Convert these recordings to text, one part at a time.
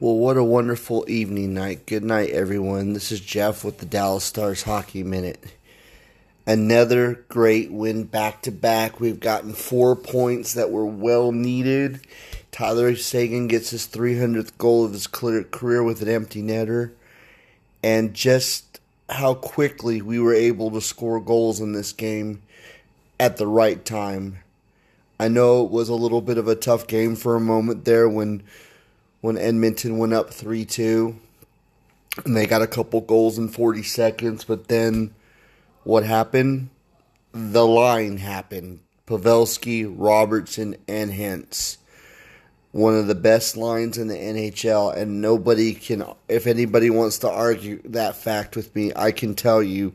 Well, what a wonderful evening night. Good night, everyone. This is Jeff with the Dallas Stars Hockey Minute. Another great win back to back. We've gotten four points that were well needed. Tyler Seguin gets his 300th goal of his career with an empty netter. And just how quickly we were able to score goals in this game at the right time. I know it was a little bit of a tough game for a moment there when when Edmonton went up 3 2. And they got a couple goals in 40 seconds, but then what happened? The line happened. Pavelski, Robertson, and Hintz. One of the best lines in the NHL, and nobody can, if anybody wants to argue that fact with me, I can tell you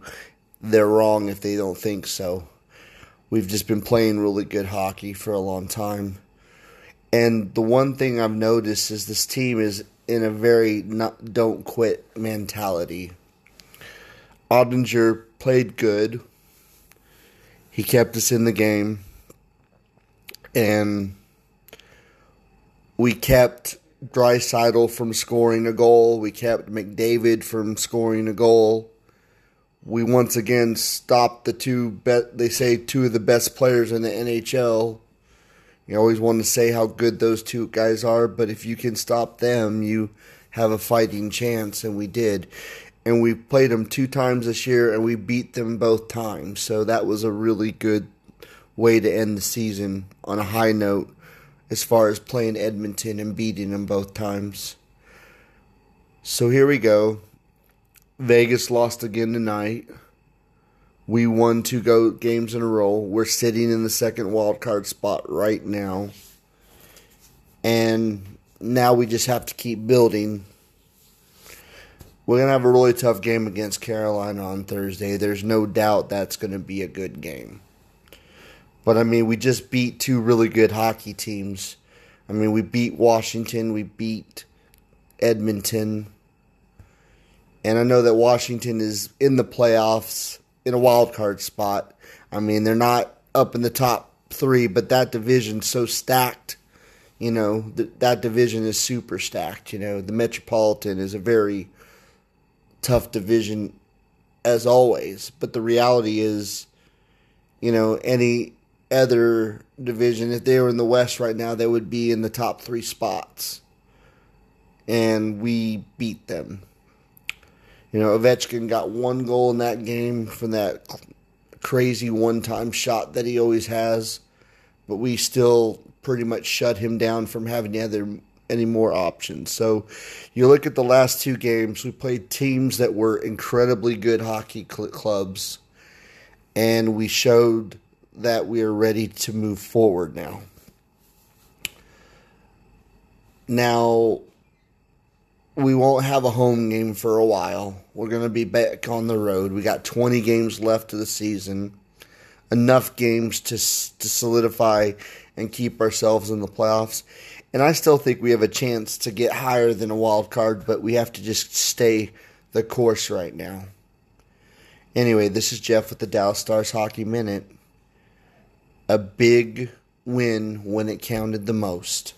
they're wrong if they don't think so. We've just been playing really good hockey for a long time. And the one thing I've noticed is this team is in a very not, don't quit mentality. Oettinger played good. He kept us in the game. And we kept Draisaitl from scoring a goal. We kept McDavid from scoring a goal. We once again stopped the two bet they say two of the best players in the NHL you always want to say how good those two guys are, but if you can stop them, you have a fighting chance, and we did. And we played them two times this year, and we beat them both times. So that was a really good way to end the season on a high note as far as playing Edmonton and beating them both times. So here we go. Vegas lost again tonight. We won two go games in a row. We're sitting in the second wild card spot right now. And now we just have to keep building. We're going to have a really tough game against Carolina on Thursday. There's no doubt that's going to be a good game. But I mean, we just beat two really good hockey teams. I mean, we beat Washington, we beat Edmonton. And I know that Washington is in the playoffs in a wild card spot. I mean, they're not up in the top three, but that division's so stacked. You know, th- that division is super stacked. You know, the Metropolitan is a very tough division as always. But the reality is, you know, any other division, if they were in the West right now, they would be in the top three spots. And we beat them. You know, Ovechkin got one goal in that game from that crazy one time shot that he always has, but we still pretty much shut him down from having other any more options. So you look at the last two games, we played teams that were incredibly good hockey cl- clubs, and we showed that we are ready to move forward now. Now, we won't have a home game for a while. We're going to be back on the road. We got 20 games left of the season. Enough games to to solidify and keep ourselves in the playoffs. And I still think we have a chance to get higher than a wild card, but we have to just stay the course right now. Anyway, this is Jeff with the Dallas Stars Hockey Minute. A big win when it counted the most.